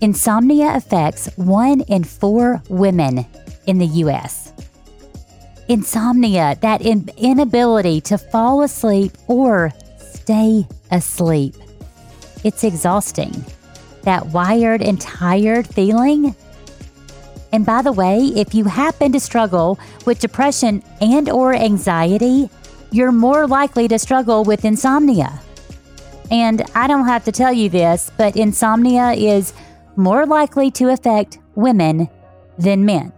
Insomnia affects one in four women in the US. Insomnia, that in- inability to fall asleep or stay asleep. It's exhausting. That wired and tired feeling. And by the way, if you happen to struggle with depression and or anxiety, you're more likely to struggle with insomnia. And I don't have to tell you this, but insomnia is more likely to affect women than men.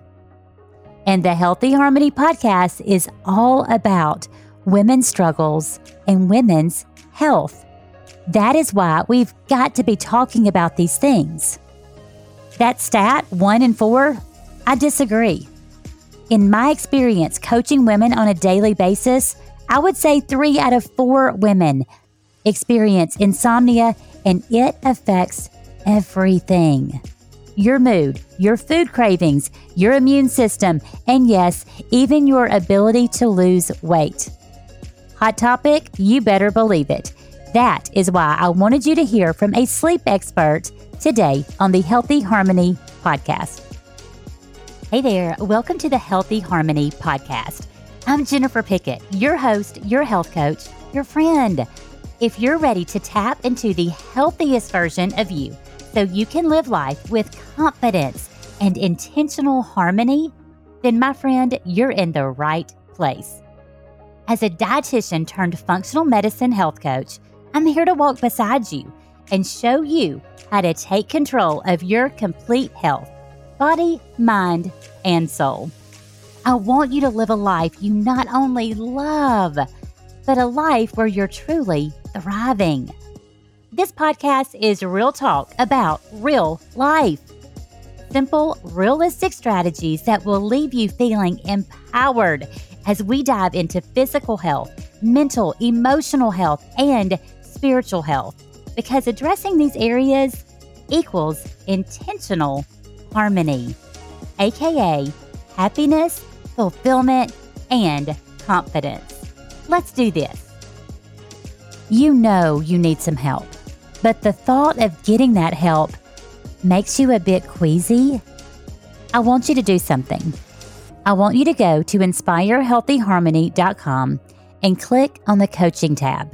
And the Healthy Harmony podcast is all about women's struggles and women's health. That is why we've got to be talking about these things. That stat, one in four, I disagree. In my experience coaching women on a daily basis, I would say three out of four women experience insomnia and it affects everything your mood, your food cravings, your immune system, and yes, even your ability to lose weight. Hot topic? You better believe it. That is why I wanted you to hear from a sleep expert today on the Healthy Harmony podcast. Hey there, welcome to the Healthy Harmony podcast. I'm Jennifer Pickett, your host, your health coach, your friend. If you're ready to tap into the healthiest version of you so you can live life with confidence and intentional harmony, then my friend, you're in the right place. As a dietitian turned functional medicine health coach, I'm here to walk beside you and show you how to take control of your complete health body, mind, and soul. I want you to live a life you not only love, but a life where you're truly thriving. This podcast is real talk about real life. Simple, realistic strategies that will leave you feeling empowered as we dive into physical health, mental, emotional health, and spiritual health. Because addressing these areas equals intentional harmony, aka happiness, fulfillment, and confidence. Let's do this. You know you need some help, but the thought of getting that help makes you a bit queasy. I want you to do something. I want you to go to inspirehealthyharmony.com and click on the coaching tab.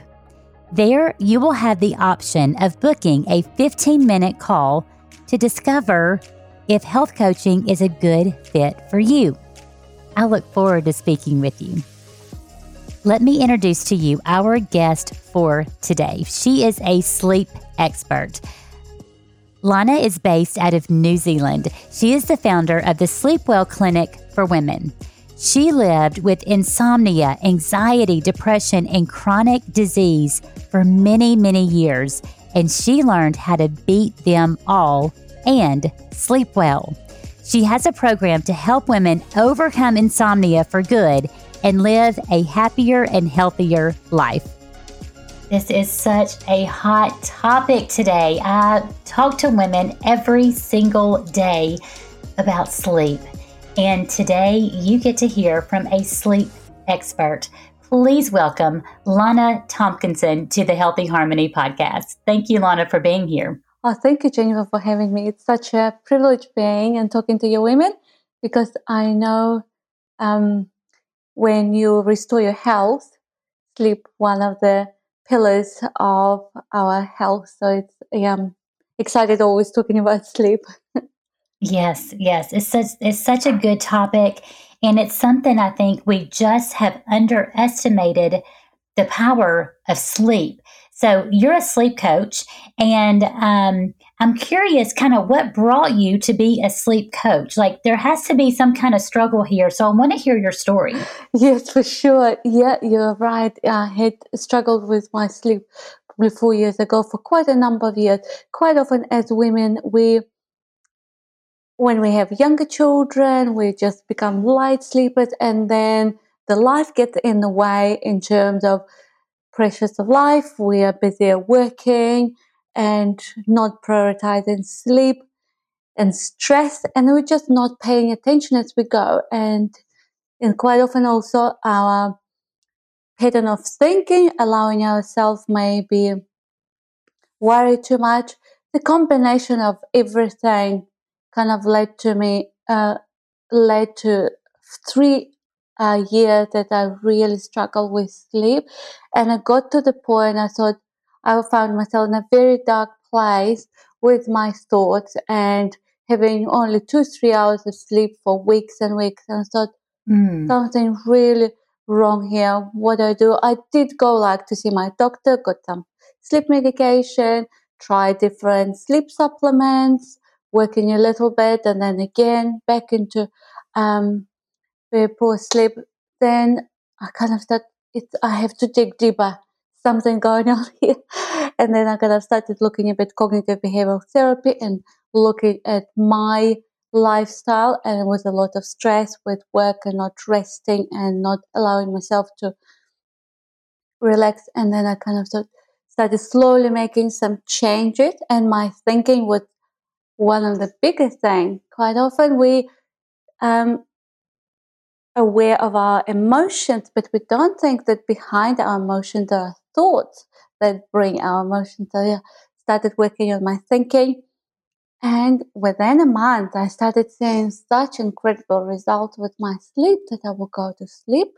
There, you will have the option of booking a 15 minute call to discover if health coaching is a good fit for you. I look forward to speaking with you. Let me introduce to you our guest for today. She is a sleep expert. Lana is based out of New Zealand. She is the founder of the Sleep Well Clinic for Women. She lived with insomnia, anxiety, depression, and chronic disease for many, many years, and she learned how to beat them all and sleep well. She has a program to help women overcome insomnia for good and live a happier and healthier life. This is such a hot topic today. I talk to women every single day about sleep. And today you get to hear from a sleep expert. Please welcome Lana Tompkinson to the Healthy Harmony podcast. Thank you, Lana, for being here. Oh, thank you, Jennifer, for having me. It's such a privilege being and talking to your women because I know um, when you restore your health, sleep one of the pillars of our health. So it's um excited always talking about sleep. yes, yes. It's such it's such a good topic and it's something I think we just have underestimated the power of sleep. So you're a sleep coach, and um, I'm curious, kind of what brought you to be a sleep coach. Like there has to be some kind of struggle here, so I want to hear your story. Yes, for sure. Yeah, you're right. I had struggled with my sleep probably four years ago for quite a number of years. Quite often, as women, we when we have younger children, we just become light sleepers, and then the life gets in the way in terms of pressures of life. We are busy working and not prioritizing sleep and stress, and we're just not paying attention as we go. And and quite often also our pattern of thinking, allowing ourselves maybe worry too much, the combination of everything kind of led to me, uh, led to three uh, years that I really struggled with sleep. And I got to the point I thought I found myself in a very dark place with my thoughts and having only two, three hours of sleep for weeks and weeks. And I thought, mm. something really wrong here. What do I do? I did go like to see my doctor, got some sleep medication, try different sleep supplements, working a little bit, and then again back into um, very poor sleep. Then I kind of thought, it's, I have to dig deeper. Something going on here. And then I kind of started looking a bit cognitive behavioral therapy and looking at my lifestyle and it was a lot of stress with work and not resting and not allowing myself to relax and then i kind of started slowly making some changes and my thinking was one of the biggest things quite often we um aware of our emotions but we don't think that behind our emotions there are thoughts that bring our emotions so yeah started working on my thinking and within a month, I started seeing such incredible results with my sleep that I would go to sleep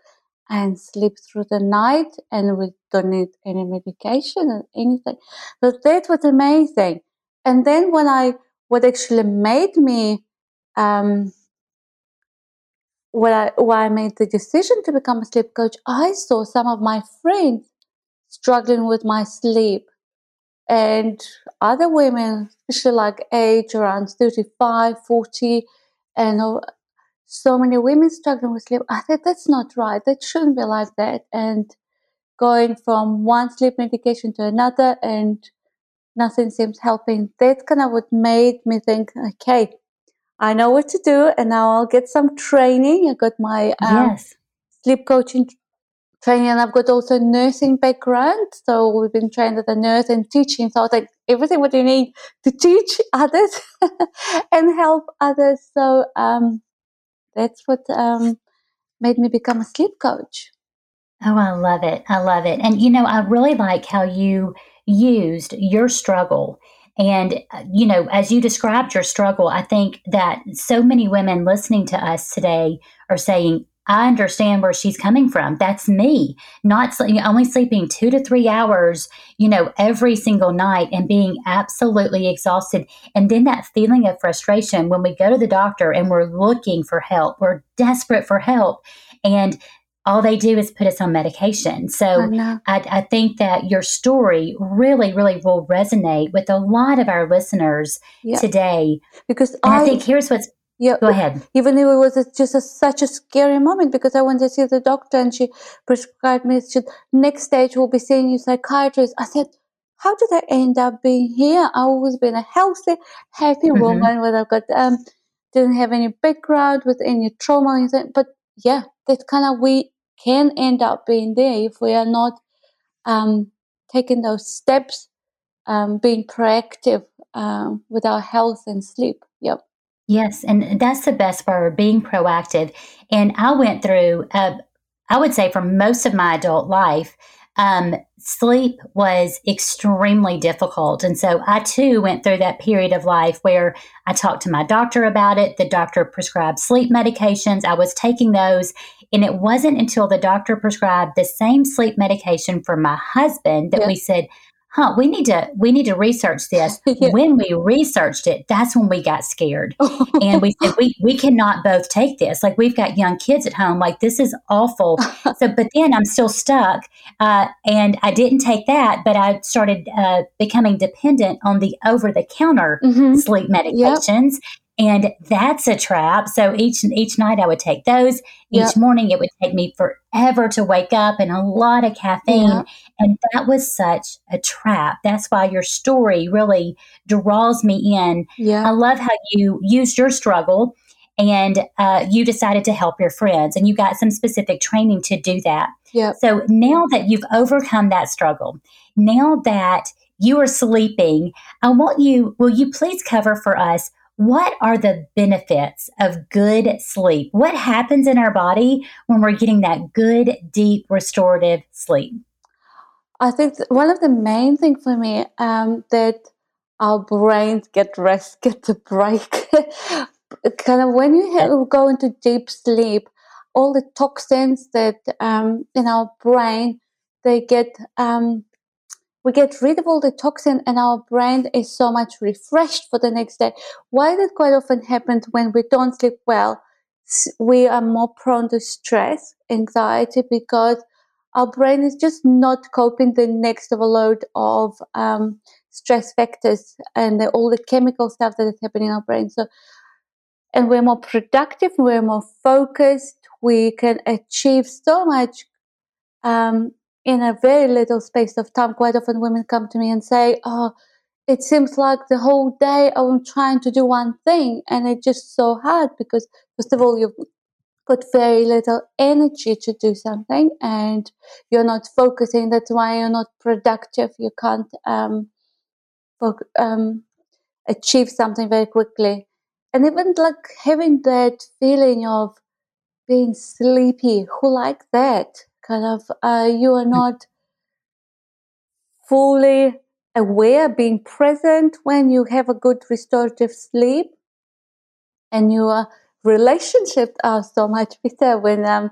and sleep through the night and we don't need any medication or anything. But that was amazing. And then when I, what actually made me, um, when I, when I made the decision to become a sleep coach, I saw some of my friends struggling with my sleep and other women, especially like age around 35, 40, and so many women struggling with sleep. I said, that's not right. That shouldn't be like that. And going from one sleep medication to another and nothing seems helping. That kind of what made me think, okay, I know what to do, and now I'll get some training. I got my um, yes. sleep coaching training and I've got also nursing background. So we've been trained as a nurse and teaching. So I was like, everything what you need to teach others and help others. So um, that's what um, made me become a sleep coach. Oh, I love it. I love it. And you know, I really like how you used your struggle. And, uh, you know, as you described your struggle, I think that so many women listening to us today are saying, I understand where she's coming from. That's me, not only sleeping two to three hours, you know, every single night and being absolutely exhausted. And then that feeling of frustration when we go to the doctor and we're looking for help, we're desperate for help. And all they do is put us on medication. So I, I, I, think that your story really, really will resonate with a lot of our listeners yeah. today. Because I, I, think here's what's yeah, go ahead. Even though it was just a, such a scary moment because I went to see the doctor and she prescribed me. She, next stage will be seeing you psychiatrist. I said, how did I end up being here? I've always been a healthy, happy mm-hmm. woman where I've got um didn't have any background with any trauma or anything. But yeah, that kind of we can end up being there if we are not um taking those steps, um, being proactive um, with our health and sleep. Yep. Yes, and that's the best part, being proactive. And I went through, uh, I would say, for most of my adult life, um, sleep was extremely difficult. And so I too went through that period of life where I talked to my doctor about it. The doctor prescribed sleep medications. I was taking those. And it wasn't until the doctor prescribed the same sleep medication for my husband that we said, huh, we need to we need to research this. yeah. When we researched it, that's when we got scared. and we said we we cannot both take this. Like we've got young kids at home. Like this is awful. so but then I'm still stuck. Uh, and I didn't take that, but I started uh, becoming dependent on the over the counter mm-hmm. sleep medications. Yep. And that's a trap. So each each night I would take those. Each yep. morning it would take me forever to wake up and a lot of caffeine. Yep. And that was such a trap. That's why your story really draws me in. Yeah. I love how you used your struggle and uh, you decided to help your friends and you got some specific training to do that. Yeah. So now that you've overcome that struggle, now that you are sleeping, I want you, will you please cover for us what are the benefits of good sleep? What happens in our body when we're getting that good, deep, restorative sleep? I think one of the main things for me um, that our brains get rest, get the break. kind of when you go into deep sleep, all the toxins that um, in our brain they get um, we get rid of all the toxin and our brain is so much refreshed for the next day. Why that quite often happens when we don't sleep well? We are more prone to stress, anxiety because our brain is just not coping the next overload of um, stress factors and the, all the chemical stuff that is happening in our brain. So, and we're more productive, we're more focused, we can achieve so much um, in a very little space of time. Quite often, women come to me and say, "Oh, it seems like the whole day I'm trying to do one thing, and it's just so hard because first of all, you've got very little energy to do something, and you're not focusing. That's why you're not productive. You can't um, um, achieve something very quickly." And even like having that feeling of being sleepy, who like that? Kind of uh, you are not fully aware, being present when you have a good restorative sleep, and your relationships are so much better when um,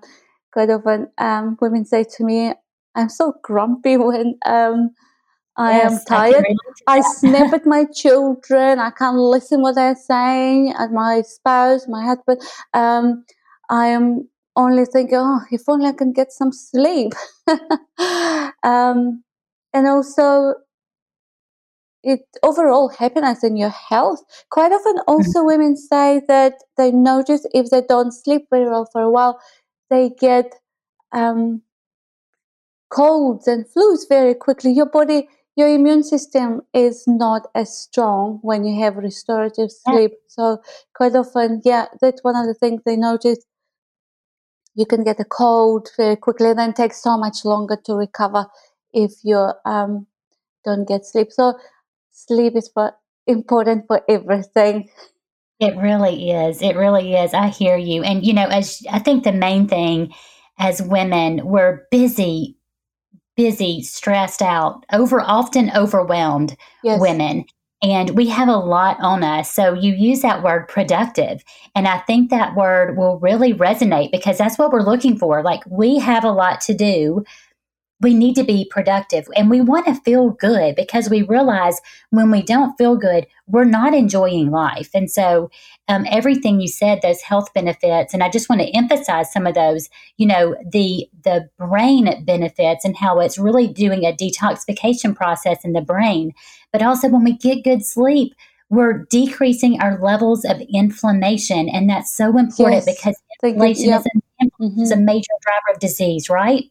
of often um, women say to me, "I'm so grumpy when." Um, I yes, am tired. I, I snap at my children. I can't listen what they're saying. At my spouse, my husband. Um, I am only think, oh, if only I can get some sleep. um, and also, it overall happiness in your health. Quite often, also mm-hmm. women say that they notice if they don't sleep very well for a while, they get um, colds and flus very quickly. Your body, your immune system is not as strong when you have restorative sleep. Yeah. So quite often, yeah, that's one of the things they notice you can get a cold very quickly and then takes so much longer to recover if you um, don't get sleep. So sleep is for, important for everything. It really is. It really is. I hear you. And you know, as I think the main thing as women, we're busy, busy, stressed out, over often overwhelmed yes. women and we have a lot on us. So you use that word productive. And I think that word will really resonate because that's what we're looking for. Like we have a lot to do we need to be productive and we want to feel good because we realize when we don't feel good, we're not enjoying life. And so, um, everything you said, those health benefits, and I just want to emphasize some of those. You know, the the brain benefits and how it's really doing a detoxification process in the brain, but also when we get good sleep. We're decreasing our levels of inflammation, and that's so important yes. because inflammation yep. is, a, mm-hmm. is a major driver of disease, right?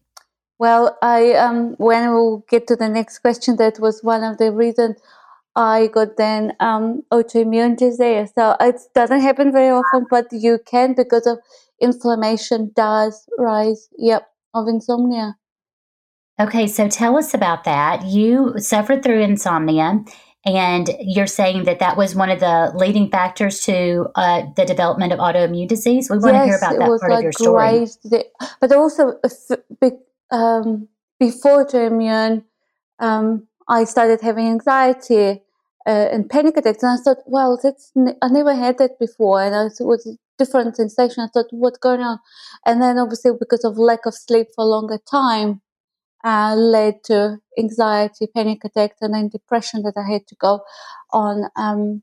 Well, I um, when we'll get to the next question, that was one of the reasons I got then um, autoimmune disease. So it doesn't happen very often, but you can because of inflammation does rise. Yep, of insomnia. Okay, so tell us about that. You suffered through insomnia, and you're saying that that was one of the leading factors to uh, the development of autoimmune disease. We want yes, to hear about that part like of your story. but also um, before autoimmune, um, I started having anxiety uh, and panic attacks, and I thought, well, that's n- I never had that before, and it was different sensation. I thought, what's going on? And then obviously because of lack of sleep for a longer time, uh, led to anxiety, panic attacks, and then depression that I had to go on um,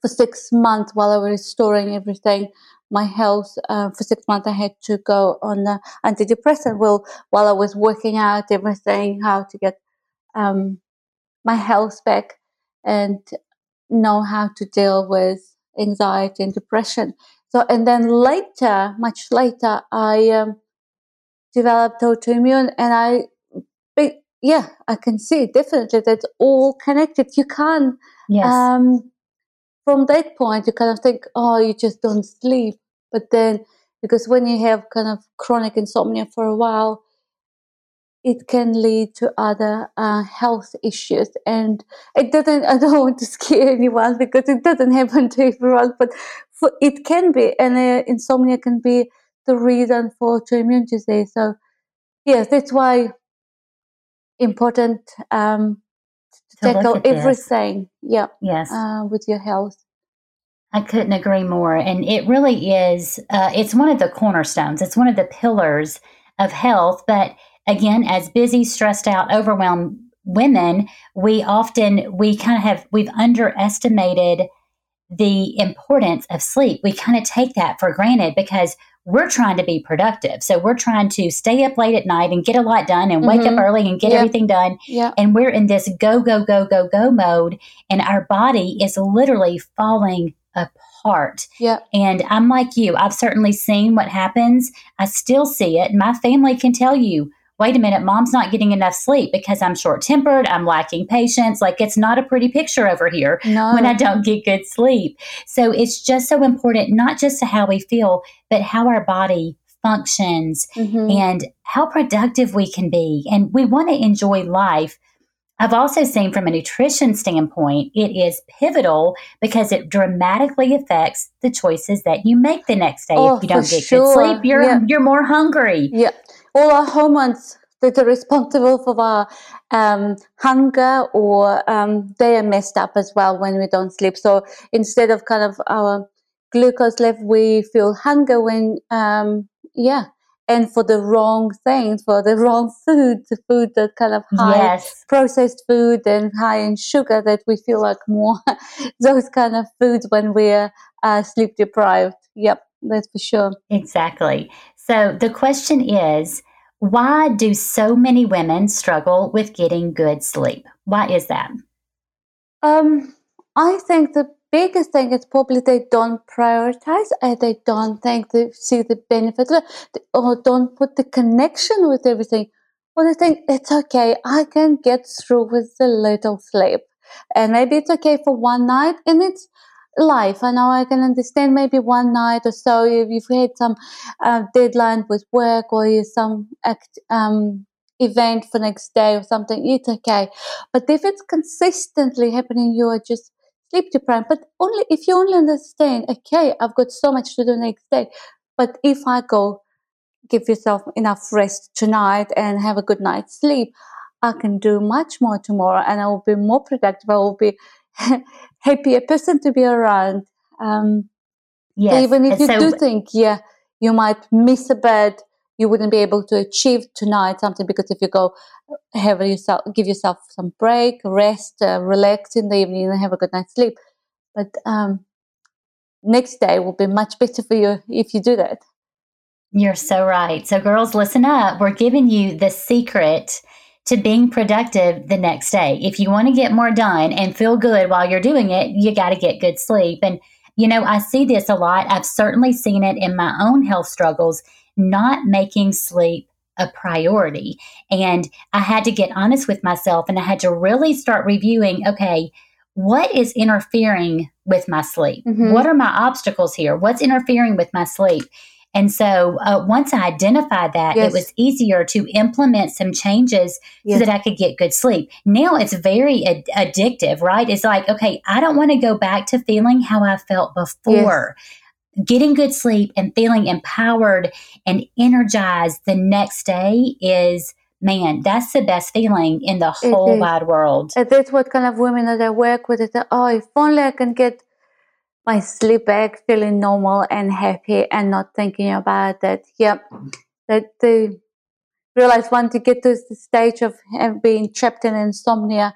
for six months while I was restoring everything my health uh, for six months. I had to go on uh, antidepressant. Well, while I was working out everything, how to get um, my health back and know how to deal with anxiety and depression. So, and then later, much later, I um, developed autoimmune, and I, but yeah, I can see definitely that's all connected. You can't. Yes. Um, from that point, you kind of think, oh, you just don't sleep. But then, because when you have kind of chronic insomnia for a while, it can lead to other uh, health issues. And it doesn't, I don't want to scare anyone because it doesn't happen to everyone, but for, it can be. And uh, insomnia can be the reason for autoimmune disease. So, yes, that's why important um, to tackle everything. Yeah. Yes. Uh, with your health. I couldn't agree more. And it really is, uh, it's one of the cornerstones, it's one of the pillars of health. But again, as busy, stressed out, overwhelmed women, we often, we kind of have, we've underestimated the importance of sleep. We kind of take that for granted because we're trying to be productive. So we're trying to stay up late at night and get a lot done and wake mm-hmm. up early and get yep. everything done. Yep. And we're in this go, go, go, go, go mode. And our body is literally falling apart. Yeah. And I'm like you, I've certainly seen what happens. I still see it. My family can tell you wait a minute, mom's not getting enough sleep because I'm short tempered, I'm lacking patience. Like it's not a pretty picture over here no. when I don't get good sleep. So it's just so important, not just to how we feel, but how our body functions mm-hmm. and how productive we can be. And we want to enjoy life. I've also seen from a nutrition standpoint, it is pivotal because it dramatically affects the choices that you make the next day. Oh, if you don't get sure. good sleep, you're yeah. you're more hungry. Yeah all our hormones that are responsible for our um, hunger or um, they are messed up as well when we don't sleep. So instead of kind of our glucose level, we feel hunger when, um, yeah, and for the wrong things, for the wrong food, the food that kind of high yes. processed food and high in sugar that we feel like more those kind of foods when we're uh, sleep deprived. Yep, that's for sure. Exactly. So the question is why do so many women struggle with getting good sleep? Why is that? Um, I think the biggest thing is probably they don't prioritize and they don't think they see the benefit or don't put the connection with everything. Or they think it's okay, I can get through with a little sleep. And maybe it's okay for one night and it's life. I know I can understand maybe one night or so if you've had some uh, deadline with work or some act, um, event for next day or something, it's okay. But if it's consistently happening, you are just sleep deprived. But only if you only understand, okay, I've got so much to do next day. But if I go give yourself enough rest tonight and have a good night's sleep, I can do much more tomorrow and I will be more productive. I will be happier person to be around. Um, yes. Even if you so, do think, yeah, you might miss a bed, you wouldn't be able to achieve tonight something because if you go have yourself, give yourself some break, rest, uh, relax in the evening, and have a good night's sleep. But um, next day will be much better for you if you do that. You're so right. So, girls, listen up. We're giving you the secret to being productive the next day. If you want to get more done and feel good while you're doing it, you got to get good sleep. And, you know, I see this a lot. I've certainly seen it in my own health struggles, not making sleep a priority. And I had to get honest with myself and I had to really start reviewing okay, what is interfering with my sleep? Mm-hmm. What are my obstacles here? What's interfering with my sleep? And so uh, once I identified that, yes. it was easier to implement some changes yes. so that I could get good sleep. Now it's very ad- addictive, right? It's like, okay, I don't want to go back to feeling how I felt before. Yes. Getting good sleep and feeling empowered and energized the next day is man, that's the best feeling in the whole wide world. And that's what kind of women that I work with. It's, oh, if only I can get my sleep back feeling normal and happy and not thinking about that. Yep. That the realize once you get to the stage of being trapped in insomnia,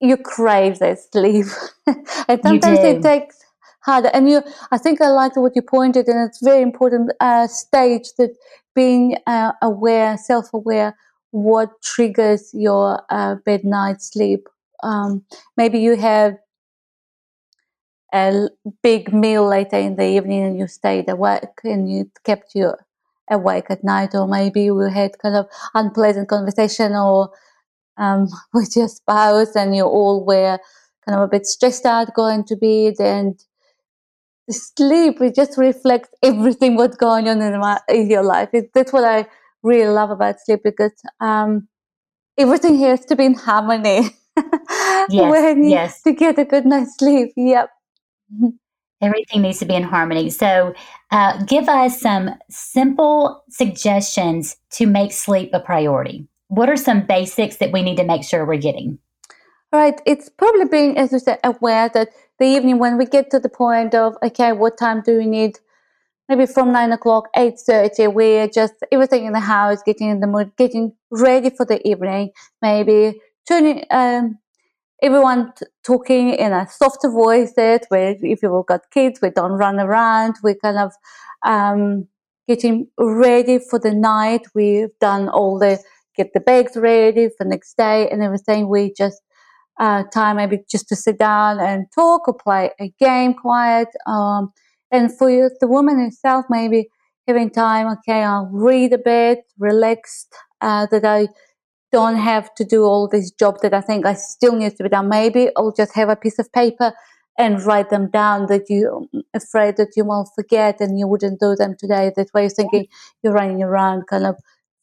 you crave that sleep. and sometimes it takes harder. And you, I think I liked what you pointed, and it's very important uh, stage that being uh, aware, self-aware, what triggers your uh, bed night sleep. Um, maybe you have a big meal later in the evening and you stayed awake and you kept you awake at night or maybe we had kind of unpleasant conversation or um, with your spouse and you all were kind of a bit stressed out going to bed and sleep it just reflects everything what's going on in, my, in your life. It, that's what i really love about sleep because um, everything has to be in harmony yes, when yes. to get a good night's sleep. Yep Everything needs to be in harmony. So, uh, give us some simple suggestions to make sleep a priority. What are some basics that we need to make sure we're getting? Right. It's probably being, as you said, aware that the evening when we get to the point of, okay, what time do we need? Maybe from nine o'clock, eight thirty, we're just everything in the house, getting in the mood, getting ready for the evening. Maybe turning, um, everyone t- talking in a softer voice. That where if you've got kids, we don't run around. We kind of um, getting ready for the night. We've done all the get the bags ready for next day and everything. We just uh, time maybe just to sit down and talk or play a game quiet. Um, and for you, the woman herself, maybe having time, okay, I'll read a bit, relaxed, uh, that I don't have to do all this job that I think I still need to be done. Maybe I'll just have a piece of paper and write them down that you're afraid that you won't forget and you wouldn't do them today. That way you're thinking you're running around kind of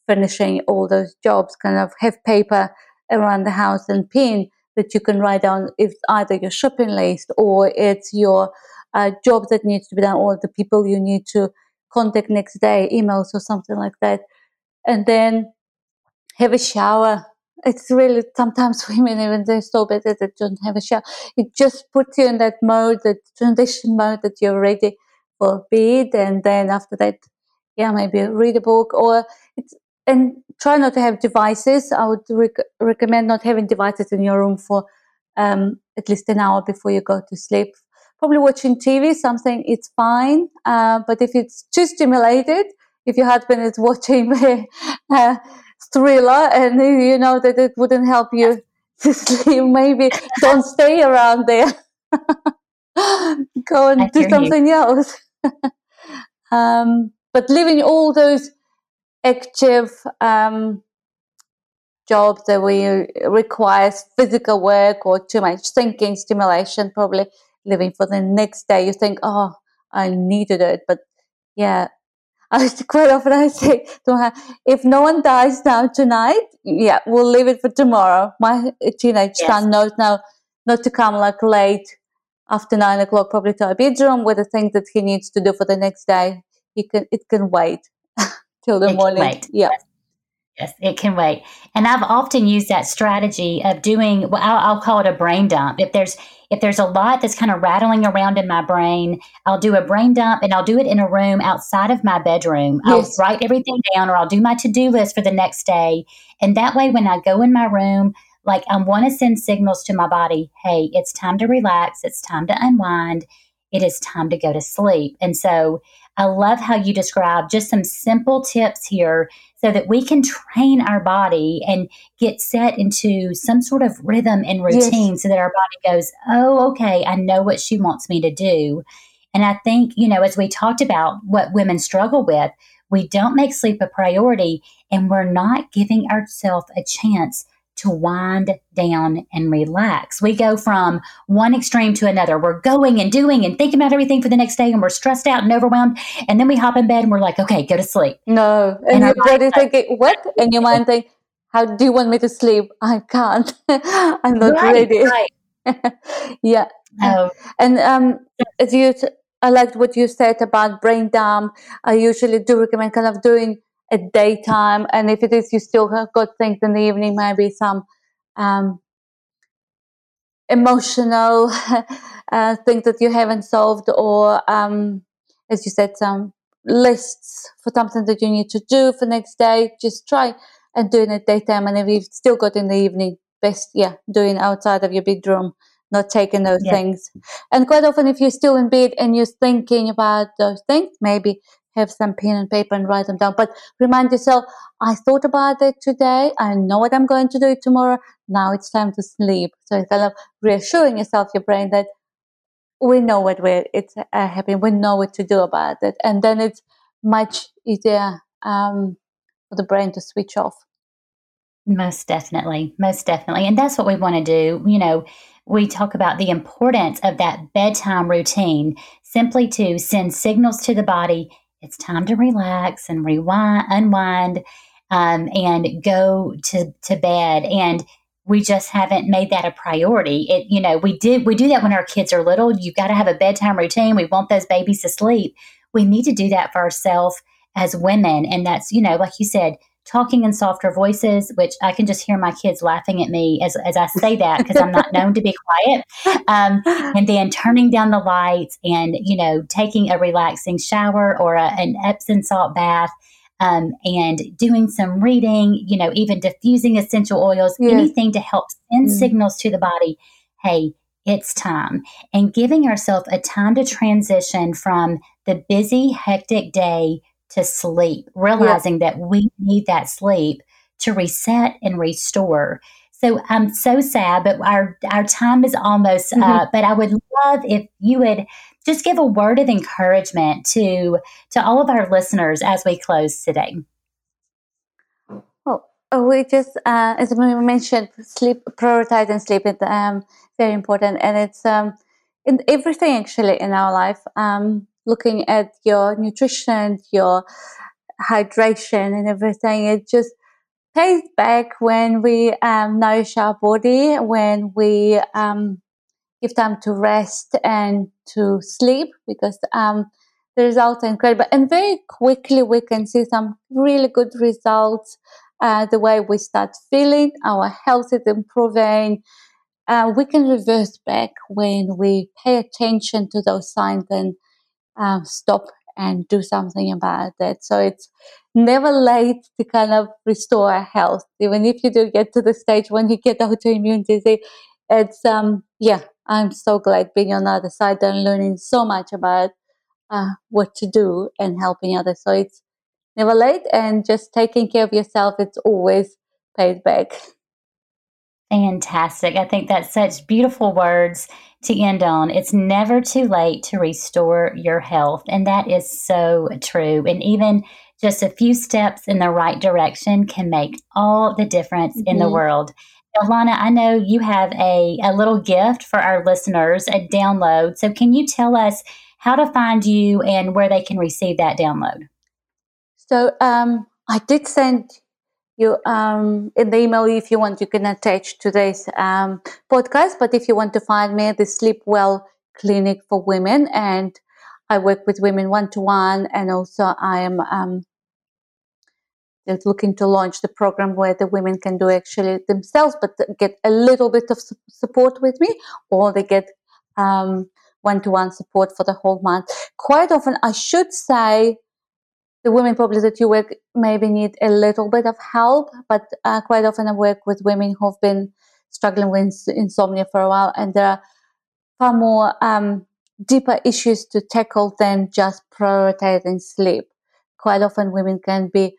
finishing all those jobs, kind of have paper around the house and pin that you can write down if either your shopping list or it's your uh, job that needs to be done or the people you need to contact next day, emails or something like that. And then have a shower. It's really sometimes women even they're so bad that don't have a shower. It just puts you in that mode, that transition mode that you're ready for bed, and then after that, yeah, maybe read a book or it's and try not to have devices. I would rec- recommend not having devices in your room for um, at least an hour before you go to sleep. Probably watching TV, something it's fine, uh, but if it's too stimulated, if your husband is watching uh, thriller and you know that it wouldn't help you to sleep, maybe don't stay around there. Go and do something you. else. um, but living all those active um, jobs that we requires physical work or too much thinking stimulation probably living for the next day you think oh i needed it but yeah I quite often I say to her, if no one dies now tonight, yeah, we'll leave it for tomorrow. My uh, teenage yes. son knows now not to come like late after nine o'clock, probably to our bedroom with the things that he needs to do for the next day. He can, it can wait till the it morning. Yeah. Yes, it can wait. And I've often used that strategy of doing, well, I'll, I'll, call it a brain dump. If there's if there's a lot that's kind of rattling around in my brain, I'll do a brain dump and I'll do it in a room outside of my bedroom. Yes. I'll write everything down or I'll do my to do list for the next day. And that way, when I go in my room, like I want to send signals to my body hey, it's time to relax, it's time to unwind, it is time to go to sleep. And so I love how you describe just some simple tips here so that we can train our body and get set into some sort of rhythm and routine yes. so that our body goes, oh, okay, I know what she wants me to do. And I think, you know, as we talked about what women struggle with, we don't make sleep a priority and we're not giving ourselves a chance to wind down and relax. We go from one extreme to another. We're going and doing and thinking about everything for the next day and we're stressed out and overwhelmed. And then we hop in bed and we're like, okay, go to sleep. No. And, and your body thinking, what? And your mind think, how do you want me to sleep? I can't. I'm not right, ready. Right. yeah. Oh. And um, as you, I liked what you said about brain dump. I usually do recommend kind of doing at daytime. And if it is, you still have got things in the evening, maybe some um, emotional uh, things that you haven't solved, or um, as you said, some lists for something that you need to do for next day. Just try and do it at daytime. And if you've still got in the evening, best, yeah, doing outside of your bedroom not taking those yeah. things. And quite often, if you're still in bed and you're thinking about those things, maybe have some pen and paper and write them down. But remind yourself, I thought about it today. I know what I'm going to do tomorrow. Now it's time to sleep. So kind of reassuring yourself, your brain that we know what we're, it's uh, happening. We know what to do about it. And then it's much easier um, for the brain to switch off. Most definitely. Most definitely. And that's what we want to do. You know, we talk about the importance of that bedtime routine simply to send signals to the body it's time to relax and rewind, unwind, um, and go to to bed. And we just haven't made that a priority. It, you know, we did we do that when our kids are little. You've got to have a bedtime routine. We want those babies to sleep. We need to do that for ourselves as women, and that's you know, like you said, talking in softer voices, which I can just hear my kids laughing at me as, as I say that because I'm not known to be quiet. Um, and then turning down the lights and, you know, taking a relaxing shower or a, an Epsom salt bath. Um, and doing some reading, you know, even diffusing essential oils, anything to help send mm. signals to the body. Hey, it's time. And giving ourselves a time to transition from the busy, hectic day to sleep, realizing yeah. that we need that sleep to reset and restore. So I'm so sad, but our our time is almost mm-hmm. up. But I would love if you would just give a word of encouragement to to all of our listeners as we close today. Well, uh, we just uh, as we mentioned, sleep prioritize and sleep is um, very important, and it's um, in everything actually in our life. Um, looking at your nutrition, your hydration, and everything. It just pays back when we um, nourish our body, when we um, give time to rest and to sleep, because um, the results are incredible. And very quickly, we can see some really good results. Uh, the way we start feeling, our health is improving. Uh, we can reverse back when we pay attention to those signs and uh, stop and do something about it. So it's never late to kind of restore health, even if you do get to the stage when you get autoimmune disease. It's um yeah, I'm so glad being on the other side and learning so much about uh, what to do and helping others. So it's never late, and just taking care of yourself. It's always paid back. Fantastic. I think that's such beautiful words to end on. It's never too late to restore your health. And that is so true. And even just a few steps in the right direction can make all the difference mm-hmm. in the mm-hmm. world. Now, Lana, I know you have a, a little gift for our listeners, a download. So, can you tell us how to find you and where they can receive that download? So, um, I did send you um, in the email if you want you can attach today's um, podcast. But if you want to find me the sleep well clinic for women and i work with women one-to-one and also i am um, looking to launch the program where the women can do actually themselves but get a little bit of support with me or they get um, one-to-one support for the whole month. Quite often i should say the women probably that you work maybe need a little bit of help, but uh, quite often I work with women who've been struggling with insomnia for a while, and there are far more um, deeper issues to tackle than just prioritizing sleep. Quite often, women can be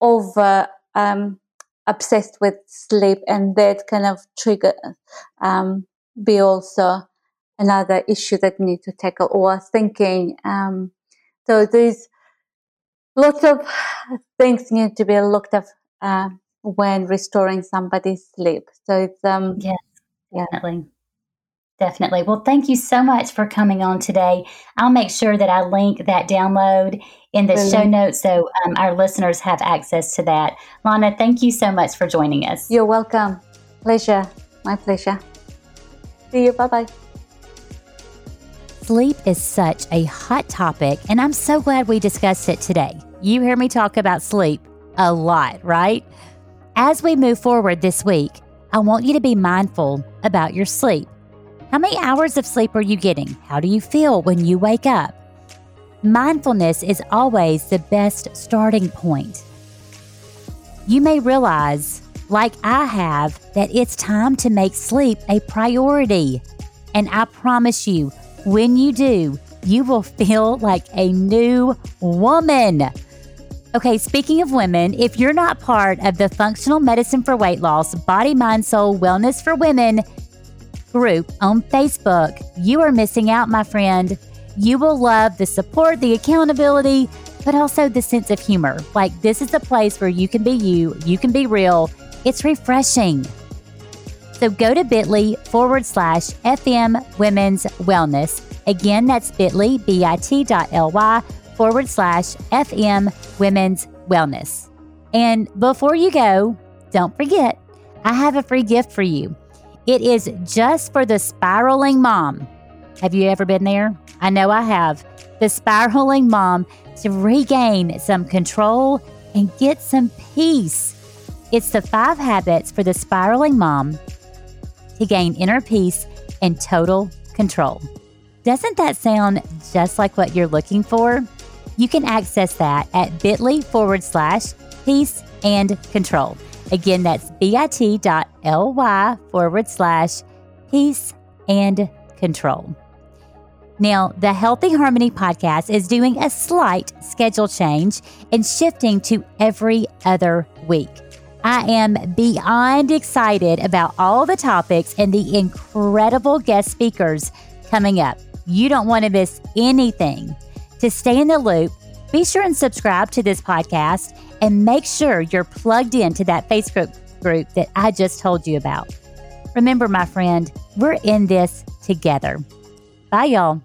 over um, obsessed with sleep, and that kind of trigger um, be also another issue that need to tackle or thinking. Um, so there's lots of things need to be looked at uh, when restoring somebody's sleep. So it's um yes, definitely. Definitely. Well, thank you so much for coming on today. I'll make sure that I link that download in the Brilliant. show notes so um, our listeners have access to that. Lana, thank you so much for joining us. You're welcome. Pleasure. My pleasure. See you. Bye bye. Sleep is such a hot topic, and I'm so glad we discussed it today. You hear me talk about sleep a lot, right? As we move forward this week, I want you to be mindful about your sleep. How many hours of sleep are you getting? How do you feel when you wake up? Mindfulness is always the best starting point. You may realize, like I have, that it's time to make sleep a priority. And I promise you, when you do, you will feel like a new woman. Okay, speaking of women, if you're not part of the Functional Medicine for Weight Loss Body, Mind, Soul Wellness for Women group on Facebook, you are missing out, my friend. You will love the support, the accountability, but also the sense of humor. Like, this is a place where you can be you, you can be real. It's refreshing. So go to bit.ly forward slash FM Women's Wellness. Again, that's bit.ly, bit.ly forward slash FM Women's Wellness. And before you go, don't forget, I have a free gift for you. It is just for the spiraling mom. Have you ever been there? I know I have. The spiraling mom to regain some control and get some peace. It's the five habits for the spiraling mom to gain inner peace and total control. Doesn't that sound just like what you're looking for? You can access that at bit.ly forward slash peace and control. Again, that's bit.ly forward slash peace and control. Now, the Healthy Harmony podcast is doing a slight schedule change and shifting to every other week. I am beyond excited about all the topics and the incredible guest speakers coming up. You don't want to miss anything. To stay in the loop, be sure and subscribe to this podcast and make sure you're plugged into that Facebook group that I just told you about. Remember, my friend, we're in this together. Bye, y'all.